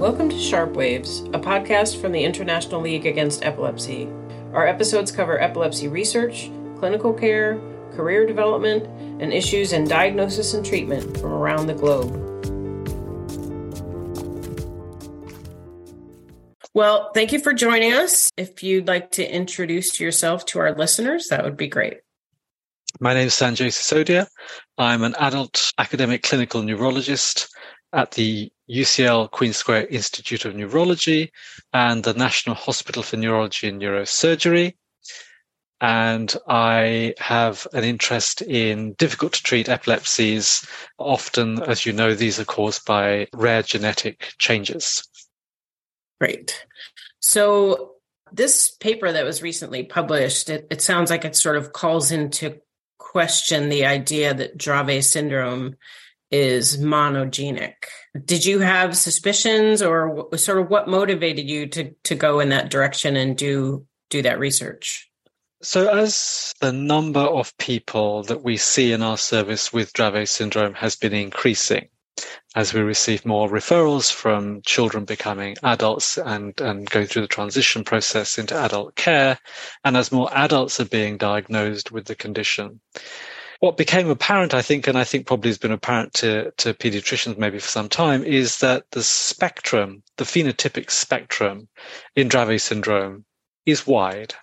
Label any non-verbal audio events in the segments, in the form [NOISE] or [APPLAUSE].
Welcome to Sharp Waves, a podcast from the International League Against Epilepsy. Our episodes cover epilepsy research, clinical care, career development, and issues in diagnosis and treatment from around the globe. Well, thank you for joining us. If you'd like to introduce yourself to our listeners, that would be great. My name is Sanjay Sisodiya. I'm an adult academic clinical neurologist at the UCL Queen Square Institute of Neurology and the National Hospital for Neurology and Neurosurgery. And I have an interest in difficult to treat epilepsies. Often, as you know, these are caused by rare genetic changes. Great. So, this paper that was recently published, it, it sounds like it sort of calls into question the idea that Dravet syndrome is monogenic. Did you have suspicions or sort of what motivated you to to go in that direction and do do that research? So as the number of people that we see in our service with Dravet syndrome has been increasing, as we receive more referrals from children becoming adults and, and going through the transition process into adult care, and as more adults are being diagnosed with the condition, what became apparent, I think, and I think probably has been apparent to, to pediatricians maybe for some time, is that the spectrum, the phenotypic spectrum in Dravet syndrome is wide.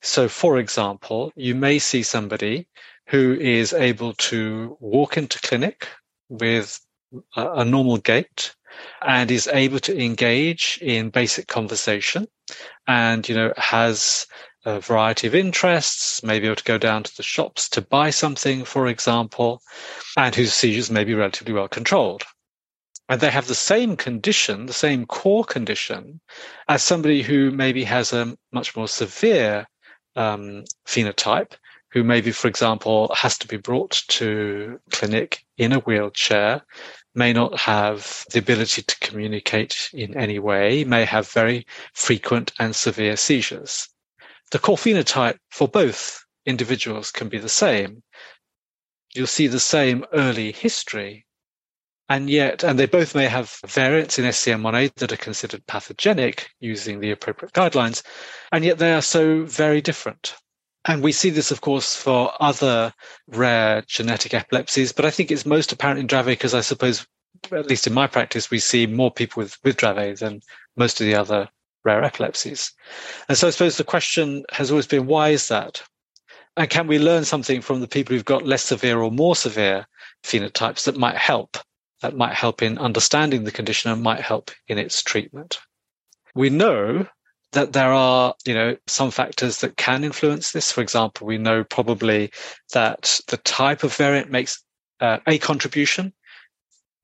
So, for example, you may see somebody who is able to walk into clinic with a, a normal gait and is able to engage in basic conversation and, you know, has a variety of interests, may be able to go down to the shops to buy something, for example, and whose seizures may be relatively well controlled. And they have the same condition, the same core condition, as somebody who maybe has a much more severe um, phenotype, who maybe, for example, has to be brought to clinic in a wheelchair, may not have the ability to communicate in any way, may have very frequent and severe seizures the core phenotype for both individuals can be the same. You'll see the same early history. And yet, and they both may have variants in SCN1A that are considered pathogenic using the appropriate guidelines, and yet they are so very different. And we see this, of course, for other rare genetic epilepsies, but I think it's most apparent in Dravet because I suppose, at least in my practice, we see more people with, with Dravet than most of the other rare epilepsies. And so I suppose the question has always been why is that? And can we learn something from the people who've got less severe or more severe phenotypes that might help, that might help in understanding the condition and might help in its treatment? We know that there are, you know, some factors that can influence this. For example, we know probably that the type of variant makes uh, a contribution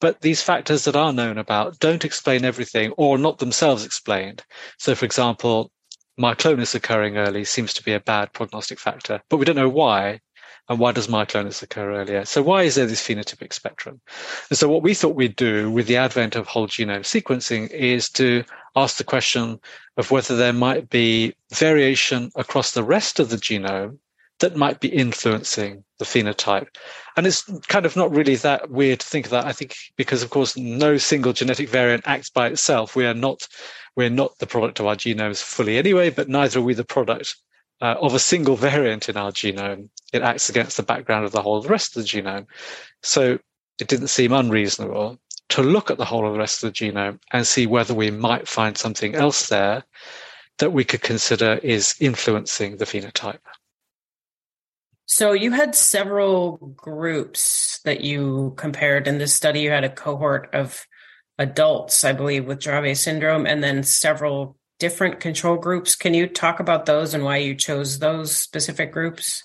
but these factors that are known about don't explain everything or not themselves explained. So, for example, myoclonus occurring early seems to be a bad prognostic factor, but we don't know why. And why does myoclonus occur earlier? So why is there this phenotypic spectrum? And so what we thought we'd do with the advent of whole genome sequencing is to ask the question of whether there might be variation across the rest of the genome that might be influencing the phenotype. And it's kind of not really that weird to think of that. I think because of course no single genetic variant acts by itself. We are not we're not the product of our genomes fully anyway, but neither are we the product uh, of a single variant in our genome. It acts against the background of the whole of the rest of the genome. So it didn't seem unreasonable to look at the whole of the rest of the genome and see whether we might find something else there that we could consider is influencing the phenotype. So you had several groups that you compared in this study. You had a cohort of adults, I believe, with Dravet syndrome, and then several different control groups. Can you talk about those and why you chose those specific groups?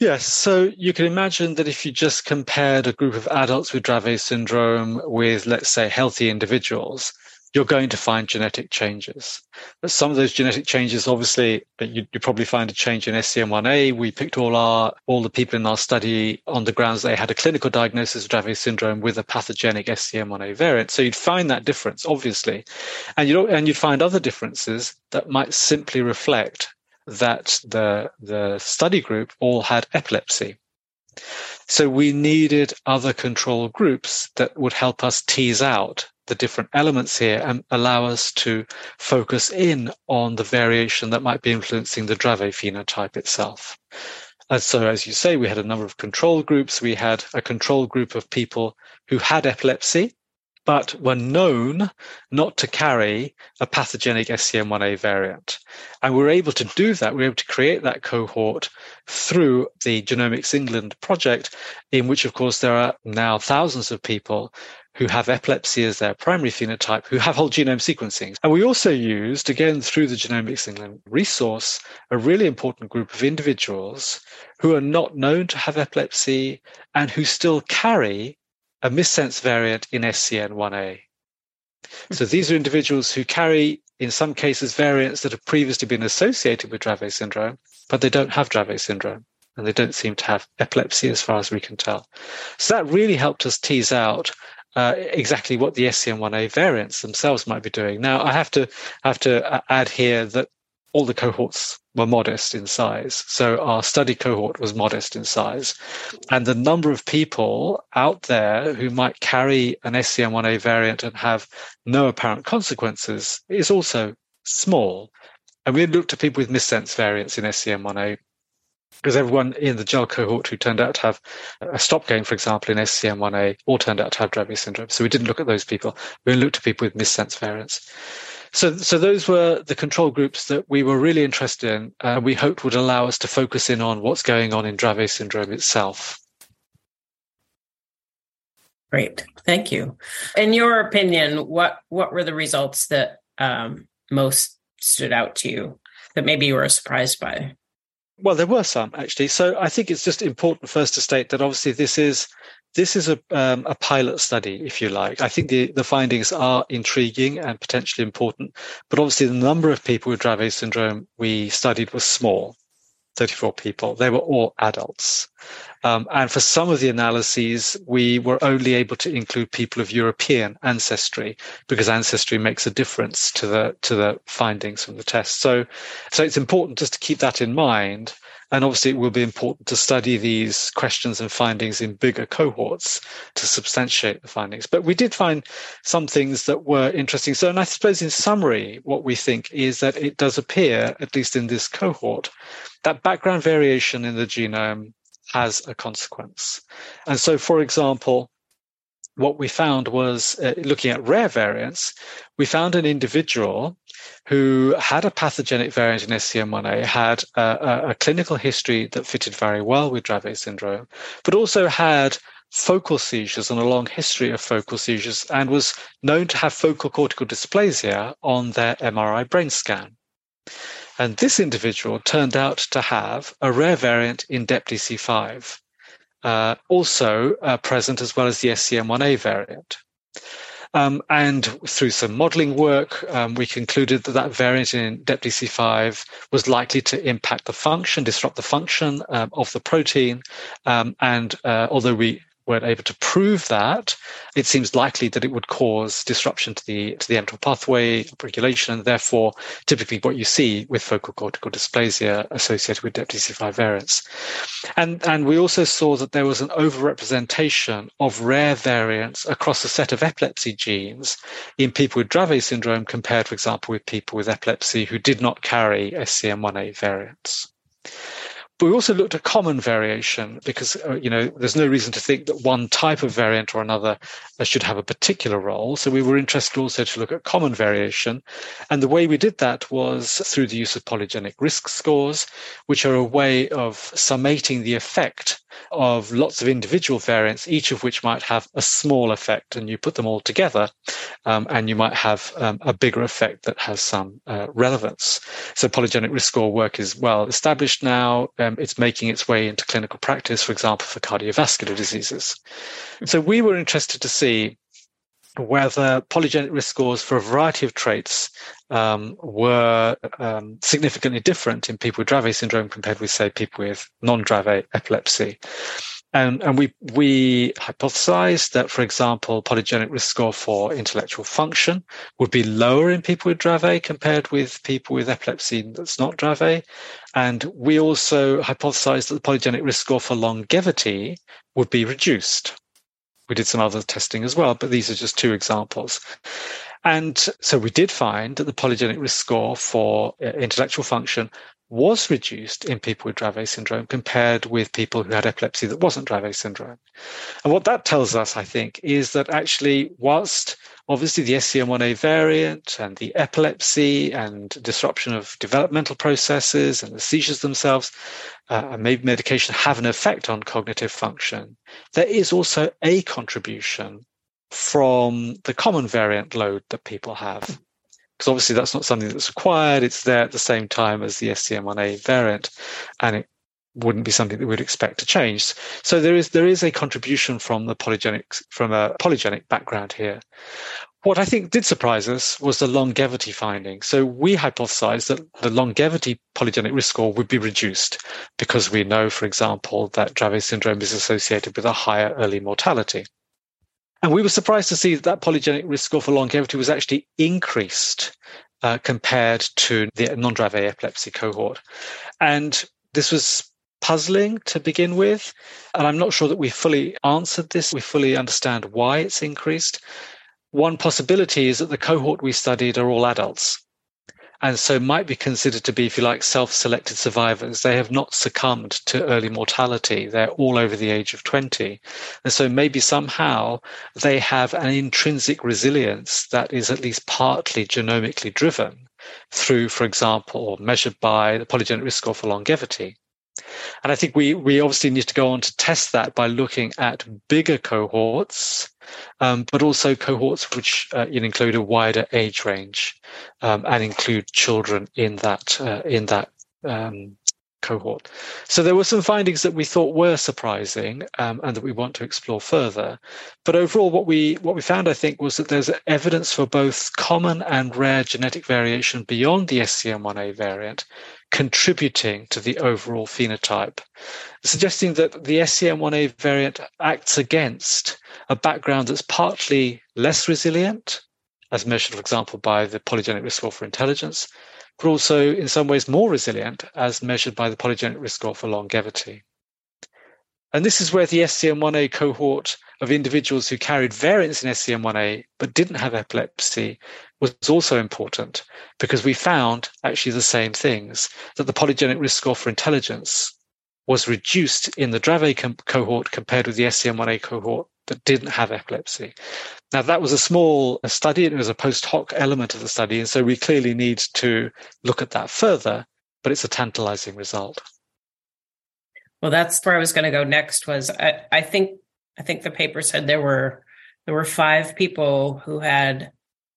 Yes. So you can imagine that if you just compared a group of adults with Dravet syndrome with, let's say, healthy individuals, you're going to find genetic changes. But some of those genetic changes, obviously, you, you probably find a change in SCN1A. We picked all our all the people in our study on the grounds they had a clinical diagnosis of Dravet syndrome with a pathogenic SCN1A variant. So you'd find that difference, obviously, and you and you'd find other differences that might simply reflect that the the study group all had epilepsy. So we needed other control groups that would help us tease out the different elements here and allow us to focus in on the variation that might be influencing the Dravet phenotype itself. And so, as you say, we had a number of control groups. We had a control group of people who had epilepsy, but were known not to carry a pathogenic SCN1A variant. And we were able to do that. We were able to create that cohort through the Genomics England project, in which, of course, there are now thousands of people who have epilepsy as their primary phenotype, who have whole genome sequencing. And we also used, again, through the Genomics England resource, a really important group of individuals who are not known to have epilepsy and who still carry a missense variant in SCN1A. So these are individuals who carry, in some cases, variants that have previously been associated with Dravet syndrome, but they don't have Dravet syndrome and they don't seem to have epilepsy as far as we can tell. So that really helped us tease out uh, exactly what the SCN1A variants themselves might be doing. Now, I have to have to uh, add here that all the cohorts were modest in size. So our study cohort was modest in size. And the number of people out there who might carry an SCN1A variant and have no apparent consequences is also small. And we looked at people with missense variants in SCN1A because everyone in the gel cohort who turned out to have a stop gain, for example, in SCN1A, all turned out to have Dravet syndrome. So we didn't look at those people. We looked at people with missense variants. So, so those were the control groups that we were really interested in, and we hoped would allow us to focus in on what's going on in Dravet syndrome itself. Great, thank you. In your opinion, what what were the results that um, most stood out to you that maybe you were surprised by? Well, there were some actually. So I think it's just important first to state that obviously this is this is a um, a pilot study, if you like. I think the the findings are intriguing and potentially important, but obviously the number of people with Dravet syndrome we studied was small. 34 people. They were all adults. Um, and for some of the analyses, we were only able to include people of European ancestry because ancestry makes a difference to the to the findings from the test. So, so it's important just to keep that in mind. And obviously, it will be important to study these questions and findings in bigger cohorts to substantiate the findings. But we did find some things that were interesting. So, and I suppose in summary, what we think is that it does appear, at least in this cohort, that background variation in the genome has a consequence. And so, for example, what we found was uh, looking at rare variants, we found an individual who had a pathogenic variant in SCN1A, had a, a, clinical history that fitted very well with Dravet syndrome, but also had focal seizures and a long history of focal seizures and was known to have focal cortical dysplasia on their MRI brain scan. And this individual turned out to have a rare variant in DEPDC5, uh, also uh, present as well as the SCN1A variant. Um, and through some modeling work, um, we concluded that that variant in DEPDC5 was likely to impact the function, disrupt the function um, of the protein. Um, and uh, although we weren't able to prove that, it seems likely that it would cause disruption to the to the mTOR pathway regulation, and therefore typically what you see with focal cortical dysplasia associated with DEPDC5 variants. And and we also saw that there was an overrepresentation of rare variants across a set of epilepsy genes in people with Dravet syndrome compared, for example, with people with epilepsy who did not carry SCN1A variants. But we also looked at common variation because, uh, you know, there's no reason to think that one type of variant or another uh, should have a particular role. So we were interested also to look at common variation. And the way we did that was through the use of polygenic risk scores, which are a way of summating the effect of lots of individual variants, each of which might have a small effect. And you put them all together um, and you might have um, a bigger effect that has some uh, relevance. So polygenic risk score work is well established now. Um, it's making its way into clinical practice, for example, for cardiovascular diseases. So we were interested to see whether polygenic risk scores for a variety of traits um, were um, significantly different in people with Dravet syndrome compared with, say, people with non-Dravet epilepsy. And, and we, we hypothesized that, for example, polygenic risk score for intellectual function would be lower in people with Dravet compared with people with epilepsy that's not Dravet. And we also hypothesized that the polygenic risk score for longevity would be reduced. We did some other testing as well, but these are just two examples. And so we did find that the polygenic risk score for uh, intellectual function was reduced in people with Dravet syndrome compared with people who had epilepsy that wasn't Dravet syndrome. And what that tells us, I think, is that actually, whilst obviously the SCN1A variant and the epilepsy and disruption of developmental processes and the seizures themselves uh, and maybe medication have an effect on cognitive function, there is also a contribution from the common variant load that people have because obviously that's not something that's required. It's there at the same time as the SCN1A variant, and it wouldn't be something that we'd expect to change. So there is there is a contribution from the polygenic from a polygenic background here. What I think did surprise us was the longevity finding. So we hypothesized that the longevity polygenic risk score would be reduced because we know, for example, that Dravet syndrome is associated with a higher early mortality. And we were surprised to see that that polygenic risk score for longevity was actually increased uh, compared to the non-Dravet epilepsy cohort. And this was puzzling to begin with. And I'm not sure that we fully answered this. We fully understand why it's increased. One possibility is that the cohort we studied are all adults and so might be considered to be, if you like, self-selected survivors. They have not succumbed to early mortality. They're all over the age of 20. And so maybe somehow they have an intrinsic resilience that is at least partly genomically driven through, for example, or measured by the polygenic risk score for longevity. And I think we, we obviously need to go on to test that by looking at bigger cohorts, um, but also cohorts which uh, include a wider age range um, and include children in that uh, in that um, cohort. So there were some findings that we thought were surprising um, and that we want to explore further. But overall, what we what we found, I think, was that there's evidence for both common and rare genetic variation beyond the SCN1A variant, contributing to the overall phenotype, suggesting that the SCN1A variant acts against a background that's partly less resilient, as measured, for example, by the polygenic risk score for intelligence, but also in some ways more resilient as measured by the polygenic risk score for longevity. And this is where the SCN1A cohort of individuals who carried variants in SCN1A but didn't have epilepsy was also important because we found actually the same things that the polygenic risk score for intelligence was reduced in the Dravet com- cohort compared with the SCN1A cohort that didn't have epilepsy. Now, that was a small study, and it was a post hoc element of the study, and so we clearly need to look at that further, but it's a tantalizing result. Well, that's where I was going to go next. Was I, I think I think the paper said there were there were five people who had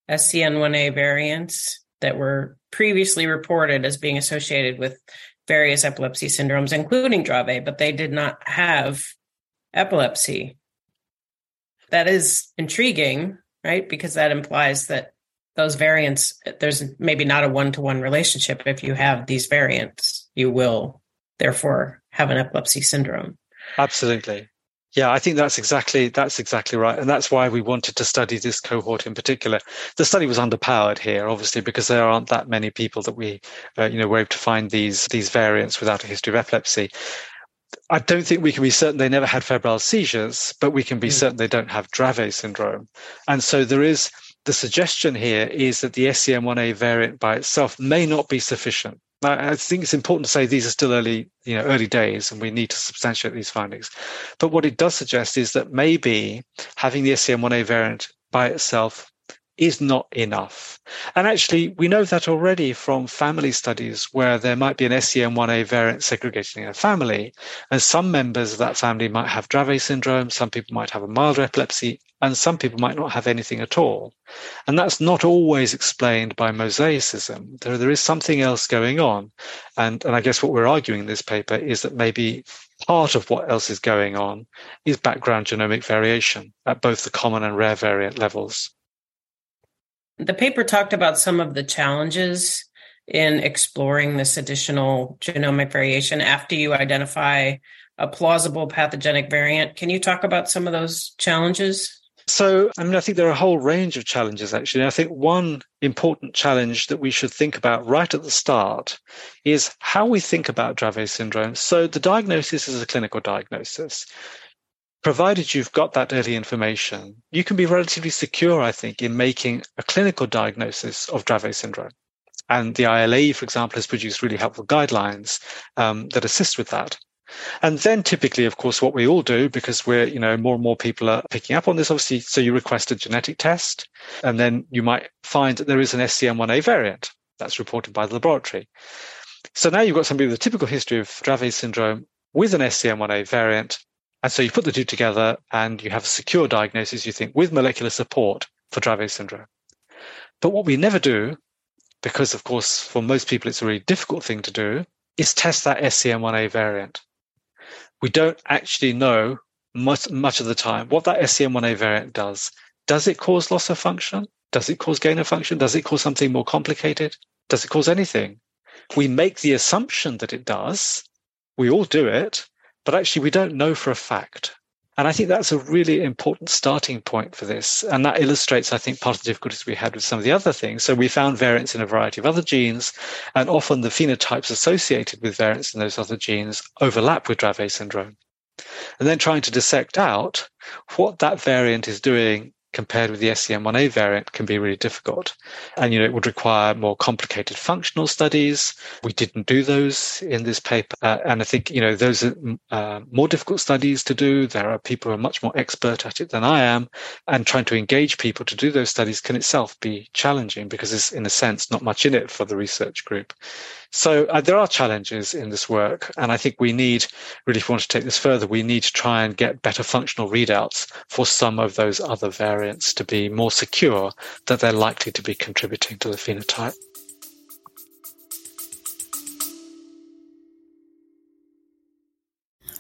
SCN1A variants that were previously reported as being associated with various epilepsy syndromes, including Dravet, but they did not have epilepsy. That is intriguing, right? Because that implies that those variants, there's maybe not a one to one relationship. If you have these variants, you will therefore have an epilepsy syndrome. Absolutely. Yeah, I think that's exactly that's exactly right, and that's why we wanted to study this cohort in particular. The study was underpowered here, obviously, because there aren't that many people that we, uh, you know, were able to find these these variants without a history of epilepsy. I don't think we can be certain they never had febrile seizures, but we can be mm. certain they don't have Dravet syndrome, and so there is the suggestion here is that the SCN1A variant by itself may not be sufficient I think it's important to say these are still early, you know, early days, and we need to substantiate these findings. But what it does suggest is that maybe having the SCN1A variant by itself is not enough. And actually, we know that already from family studies where there might be an SCN1A variant segregating in a family, and some members of that family might have Dravet syndrome, some people might have a milder epilepsy, and some people might not have anything at all. And that's not always explained by mosaicism. There, there is something else going on. And, and I guess what we're arguing in this paper is that maybe part of what else is going on is background genomic variation at both the common and rare variant levels. The paper talked about some of the challenges in exploring this additional genomic variation after you identify a plausible pathogenic variant. Can you talk about some of those challenges? So, I mean, I think there are a whole range of challenges, actually. I think one important challenge that we should think about right at the start is how we think about Dravet syndrome. So, the diagnosis is a clinical diagnosis. Provided you've got that early information, you can be relatively secure, I think, in making a clinical diagnosis of Dravet syndrome. And the ILAE, for example, has produced really helpful guidelines um, that assist with that. And then typically, of course, what we all do, because we're, you know, more and more people are picking up on this, obviously, so you request a genetic test, and then you might find that there is an SCN1A variant that's reported by the laboratory. So now you've got somebody with a typical history of Dravet syndrome with an SCN1A variant. And so you put the two together and you have a secure diagnosis, you think, with molecular support for Dravet syndrome. But what we never do, because of course, for most people, it's a really difficult thing to do, is test that SCN1A variant. We don't actually know much, much of the time what that SCN1A variant does. Does it cause loss of function? Does it cause gain of function? Does it cause something more complicated? Does it cause anything? We make the assumption that it does. We all do it, but actually we don't know for a fact. And I think that's a really important starting point for this. And that illustrates, I think, part of the difficulties we had with some of the other things. So we found variants in a variety of other genes, and often the phenotypes associated with variants in those other genes overlap with Dravet syndrome. And then trying to dissect out what that variant is doing compared with the SCN1A variant can be really difficult. And, you know, it would require more complicated functional studies. We didn't do those in this paper. Uh, and I think, you know, those are uh, more difficult studies to do. There are people who are much more expert at it than I am. And trying to engage people to do those studies can itself be challenging because there's, in a sense, not much in it for the research group. So uh, there are challenges in this work. And I think we need, really, if we want to take this further, we need to try and get better functional readouts for some of those other variants to be more secure that they're likely to be contributing to the phenotype.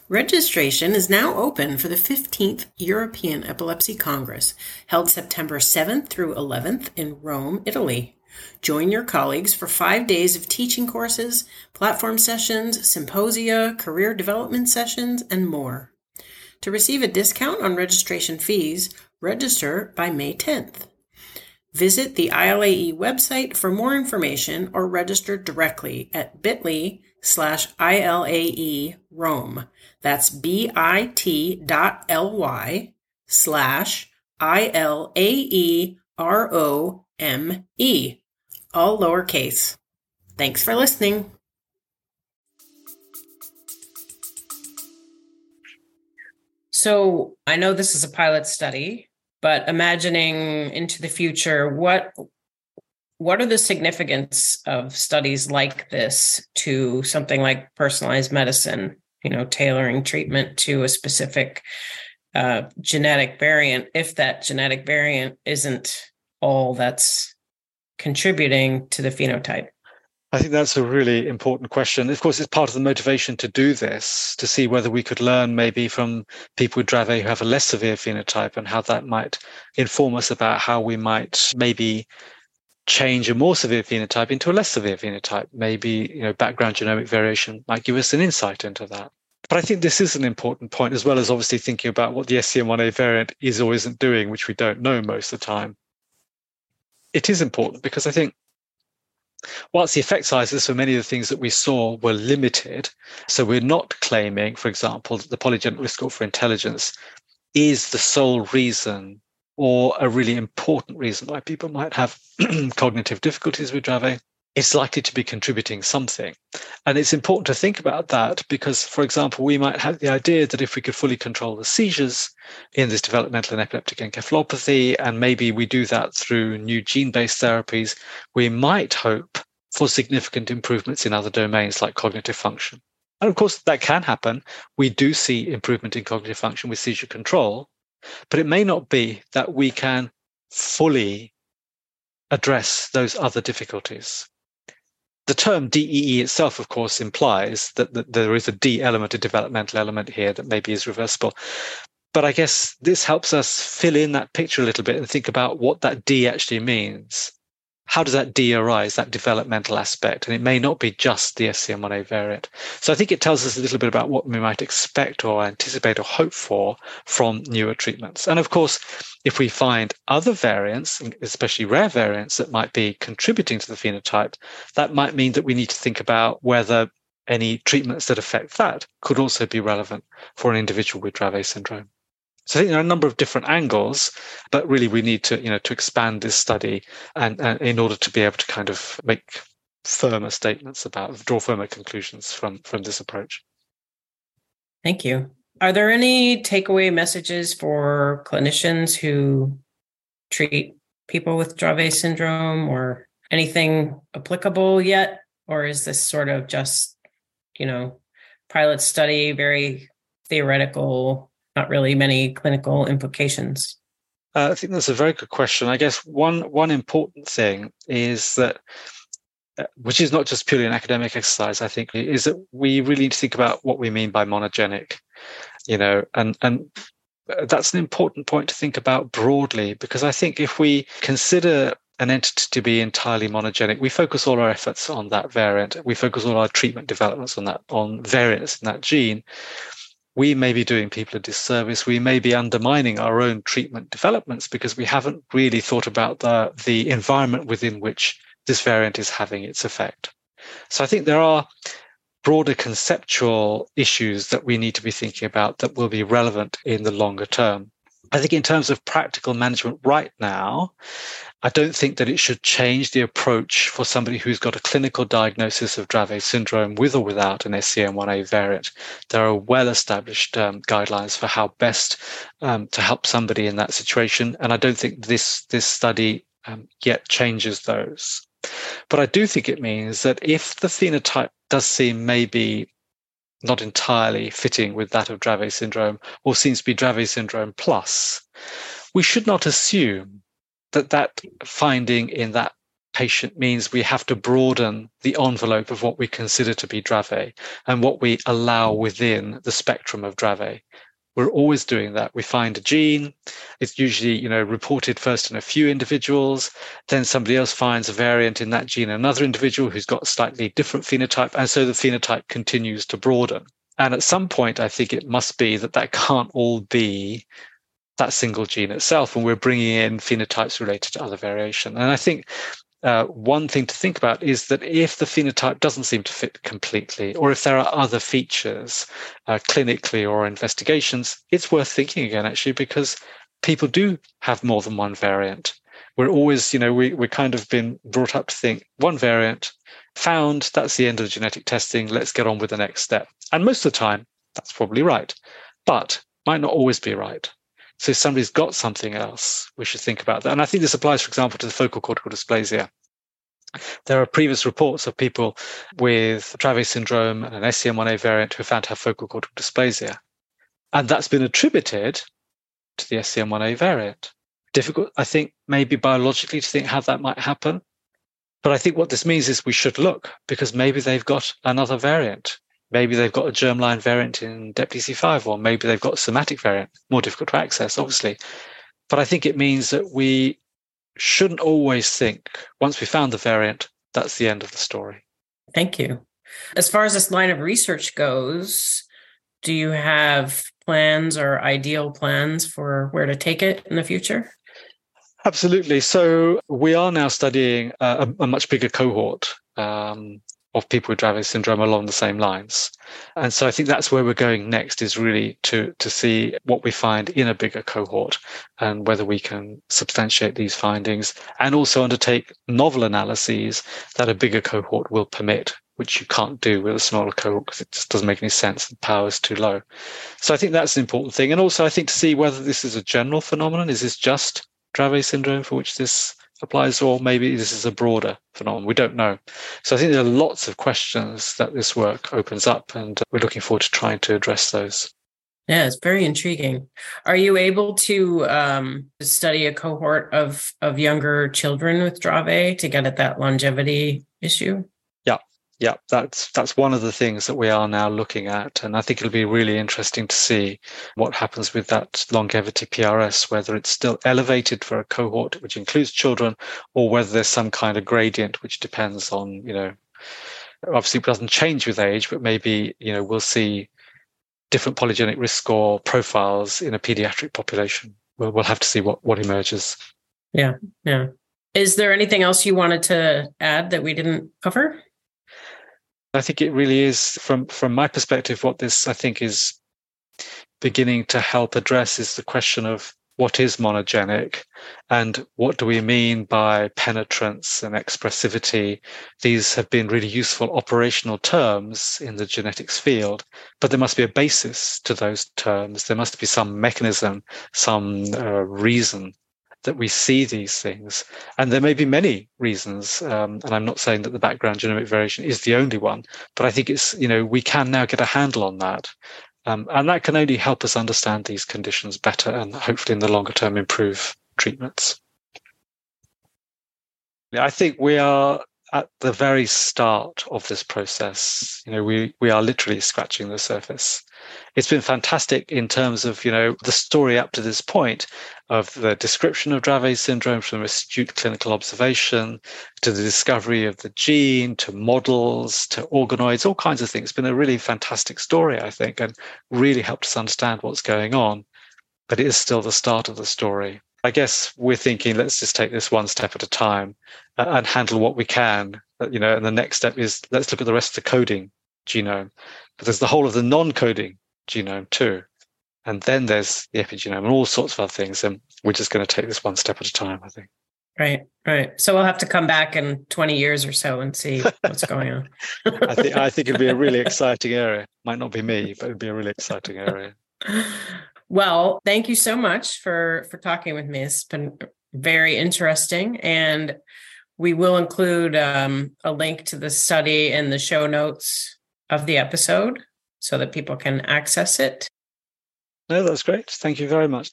Registration is now open for the 15th European Epilepsy Congress, held September 7th through 11th in Rome, Italy. Join your colleagues for five days of teaching courses, platform sessions, symposia, career development sessions, and more. To receive a discount on registration fees, register by May 10th. Visit the ILAE website for more information or register directly at bit.ly slash ILAE Rome. That's bit.ly slash I-L-A-E R-O-M-E all lowercase. Thanks for listening. So I know this is a pilot study, but imagining into the future, what what are the significance of studies like this to something like personalized medicine? You know, tailoring treatment to a specific uh, genetic variant, if that genetic variant isn't all that's contributing to the phenotype? I think that's a really important question. Of course, it's part of the motivation to do this, to see whether we could learn maybe from people with Dravet who have a less severe phenotype and how that might inform us about how we might maybe change a more severe phenotype into a less severe phenotype. Maybe, you know, background genomic variation might give us an insight into that. But I think this is an important point, as well as obviously thinking about what the SCN1A variant is or isn't doing, which we don't know most of the time it is important because I think whilst the effect sizes for many of the things that we saw were limited, so we're not claiming, for example, that the polygenic risk score for intelligence is the sole reason or a really important reason why people might have [CLEARS THROAT] cognitive difficulties with Dravet it's likely to be contributing something. And it's important to think about that because, for example, we might have the idea that if we could fully control the seizures in this developmental and epileptic encephalopathy, and maybe we do that through new gene based therapies, we might hope for significant improvements in other domains like cognitive function. And of course, that can happen. We do see improvement in cognitive function with seizure control, but it may not be that we can fully address those other difficulties the term DEE itself, of course, implies that, that there is a D element, a developmental element here that maybe is reversible. But I guess this helps us fill in that picture a little bit and think about what that D actually means how does that D arise, that developmental aspect? And it may not be just the SCN1A variant. So I think it tells us a little bit about what we might expect or anticipate or hope for from newer treatments. And of course, if we find other variants, especially rare variants that might be contributing to the phenotype, that might mean that we need to think about whether any treatments that affect that could also be relevant for an individual with Dravet syndrome. So I think there are a number of different angles, but really we need to, you know, to expand this study and, and in order to be able to kind of make firmer statements about draw firmer conclusions from from this approach. Thank you. Are there any takeaway messages for clinicians who treat people with Dravet syndrome or anything applicable yet? Or is this sort of just, you know, pilot study, very theoretical, not really many clinical implications? Uh, I think that's a very good question. I guess one one important thing is that, uh, which is not just purely an academic exercise. I think is that we really need to think about what we mean by monogenic, you know, and and that's an important point to think about broadly because I think if we consider an entity to be entirely monogenic, we focus all our efforts on that variant. We focus all our treatment developments on that on variants in that gene. We may be doing people a disservice. We may be undermining our own treatment developments because we haven't really thought about the the environment within which this variant is having its effect. So I think there are broader conceptual issues that we need to be thinking about that will be relevant in the longer term. I think in terms of practical management right now, I don't think that it should change the approach for somebody who's got a clinical diagnosis of Dravet syndrome with or without an SCN1A variant. There are well established um, guidelines for how best um, to help somebody in that situation. And I don't think this, this study um, yet changes those. But I do think it means that if the phenotype does seem maybe not entirely fitting with that of Dravet syndrome, or seems to be Dravet syndrome plus, we should not assume that that finding in that patient means we have to broaden the envelope of what we consider to be Dravet and what we allow within the spectrum of Dravet. We're always doing that. We find a gene. It's usually, you know, reported first in a few individuals. Then somebody else finds a variant in that gene in another individual who's got a slightly different phenotype. And so the phenotype continues to broaden. And at some point, I think it must be that that can't all be that single gene itself And we're bringing in phenotypes related to other variation. And I think uh, one thing to think about is that if the phenotype doesn't seem to fit completely, or if there are other features uh, clinically or investigations, it's worth thinking again, actually, because people do have more than one variant. We're always, you know, we, we're kind of been brought up to think one variant found, that's the end of the genetic testing, let's get on with the next step. And most of the time, that's probably right, but might not always be right. So if somebody's got something else, we should think about that. And I think this applies, for example, to the focal cortical dysplasia. There are previous reports of people with Dravet syndrome and an SCN1A variant who found to have focal cortical dysplasia. And that's been attributed to the SCN1A variant. Difficult, I think, maybe biologically to think how that might happen. But I think what this means is we should look because maybe they've got another variant. Maybe they've got a germline variant in DEPDC5, or maybe they've got a somatic variant, more difficult to access, obviously. But I think it means that we shouldn't always think once we found the variant, that's the end of the story. Thank you. As far as this line of research goes, do you have plans or ideal plans for where to take it in the future? Absolutely. So we are now studying a, a much bigger cohort. Um, of people with Dravet syndrome along the same lines. And so I think that's where we're going next is really to, to see what we find in a bigger cohort and whether we can substantiate these findings and also undertake novel analyses that a bigger cohort will permit, which you can't do with a smaller cohort because it just doesn't make any sense. The power is too low. So I think that's an important thing. And also I think to see whether this is a general phenomenon. Is this just Dravet syndrome for which this applies, or maybe this is a broader phenomenon. We don't know. So I think there are lots of questions that this work opens up, and we're looking forward to trying to address those. Yeah, it's very intriguing. Are you able to um, study a cohort of of younger children with Dravet to get at that longevity issue? Yeah, that's that's one of the things that we are now looking at, and I think it'll be really interesting to see what happens with that longevity PRS, whether it's still elevated for a cohort which includes children, or whether there's some kind of gradient which depends on you know, obviously it doesn't change with age, but maybe you know we'll see different polygenic risk score profiles in a pediatric population. We'll, we'll have to see what what emerges. Yeah, yeah. Is there anything else you wanted to add that we didn't cover? I think it really is from from my perspective what this I think is beginning to help address is the question of what is monogenic and what do we mean by penetrance and expressivity. These have been really useful operational terms in the genetics field, but there must be a basis to those terms. There must be some mechanism, some uh, reason that we see these things. And there may be many reasons. Um, and I'm not saying that the background genomic variation is the only one, but I think it's, you know, we can now get a handle on that. Um, and that can only help us understand these conditions better and hopefully in the longer term improve treatments. I think we are at the very start of this process. You know, we, we are literally scratching the surface. It's been fantastic in terms of, you know, the story up to this point of the description of Dravet syndrome from astute clinical observation to the discovery of the gene to models to organoids, all kinds of things. It's been a really fantastic story, I think, and really helped us understand what's going on. But it is still the start of the story. I guess we're thinking, let's just take this one step at a time uh, and handle what we can. Uh, you know, and the next step is let's look at the rest of the coding genome. But there's the whole of the non-coding genome too, and then there's the epigenome and all sorts of other things. And we're just going to take this one step at a time. I think. Right, right. So we'll have to come back in 20 years or so and see what's going on. [LAUGHS] I think I think it'd be a really [LAUGHS] exciting area. Might not be me, but it'd be a really exciting area. [LAUGHS] Well, thank you so much for for talking with me. It's been very interesting, and we will include um, a link to the study in the show notes of the episode so that people can access it. No, that's great. Thank you very much.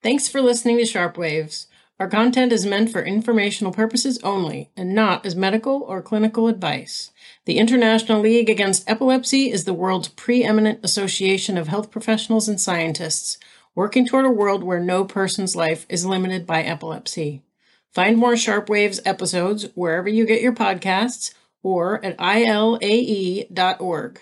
Thanks for listening to Sharp Waves. Our content is meant for informational purposes only and not as medical or clinical advice. The International League Against Epilepsy is the world's preeminent association of health professionals and scientists working toward a world where no person's life is limited by epilepsy. Find more Sharp Waves episodes wherever you get your podcasts or at ilae.org.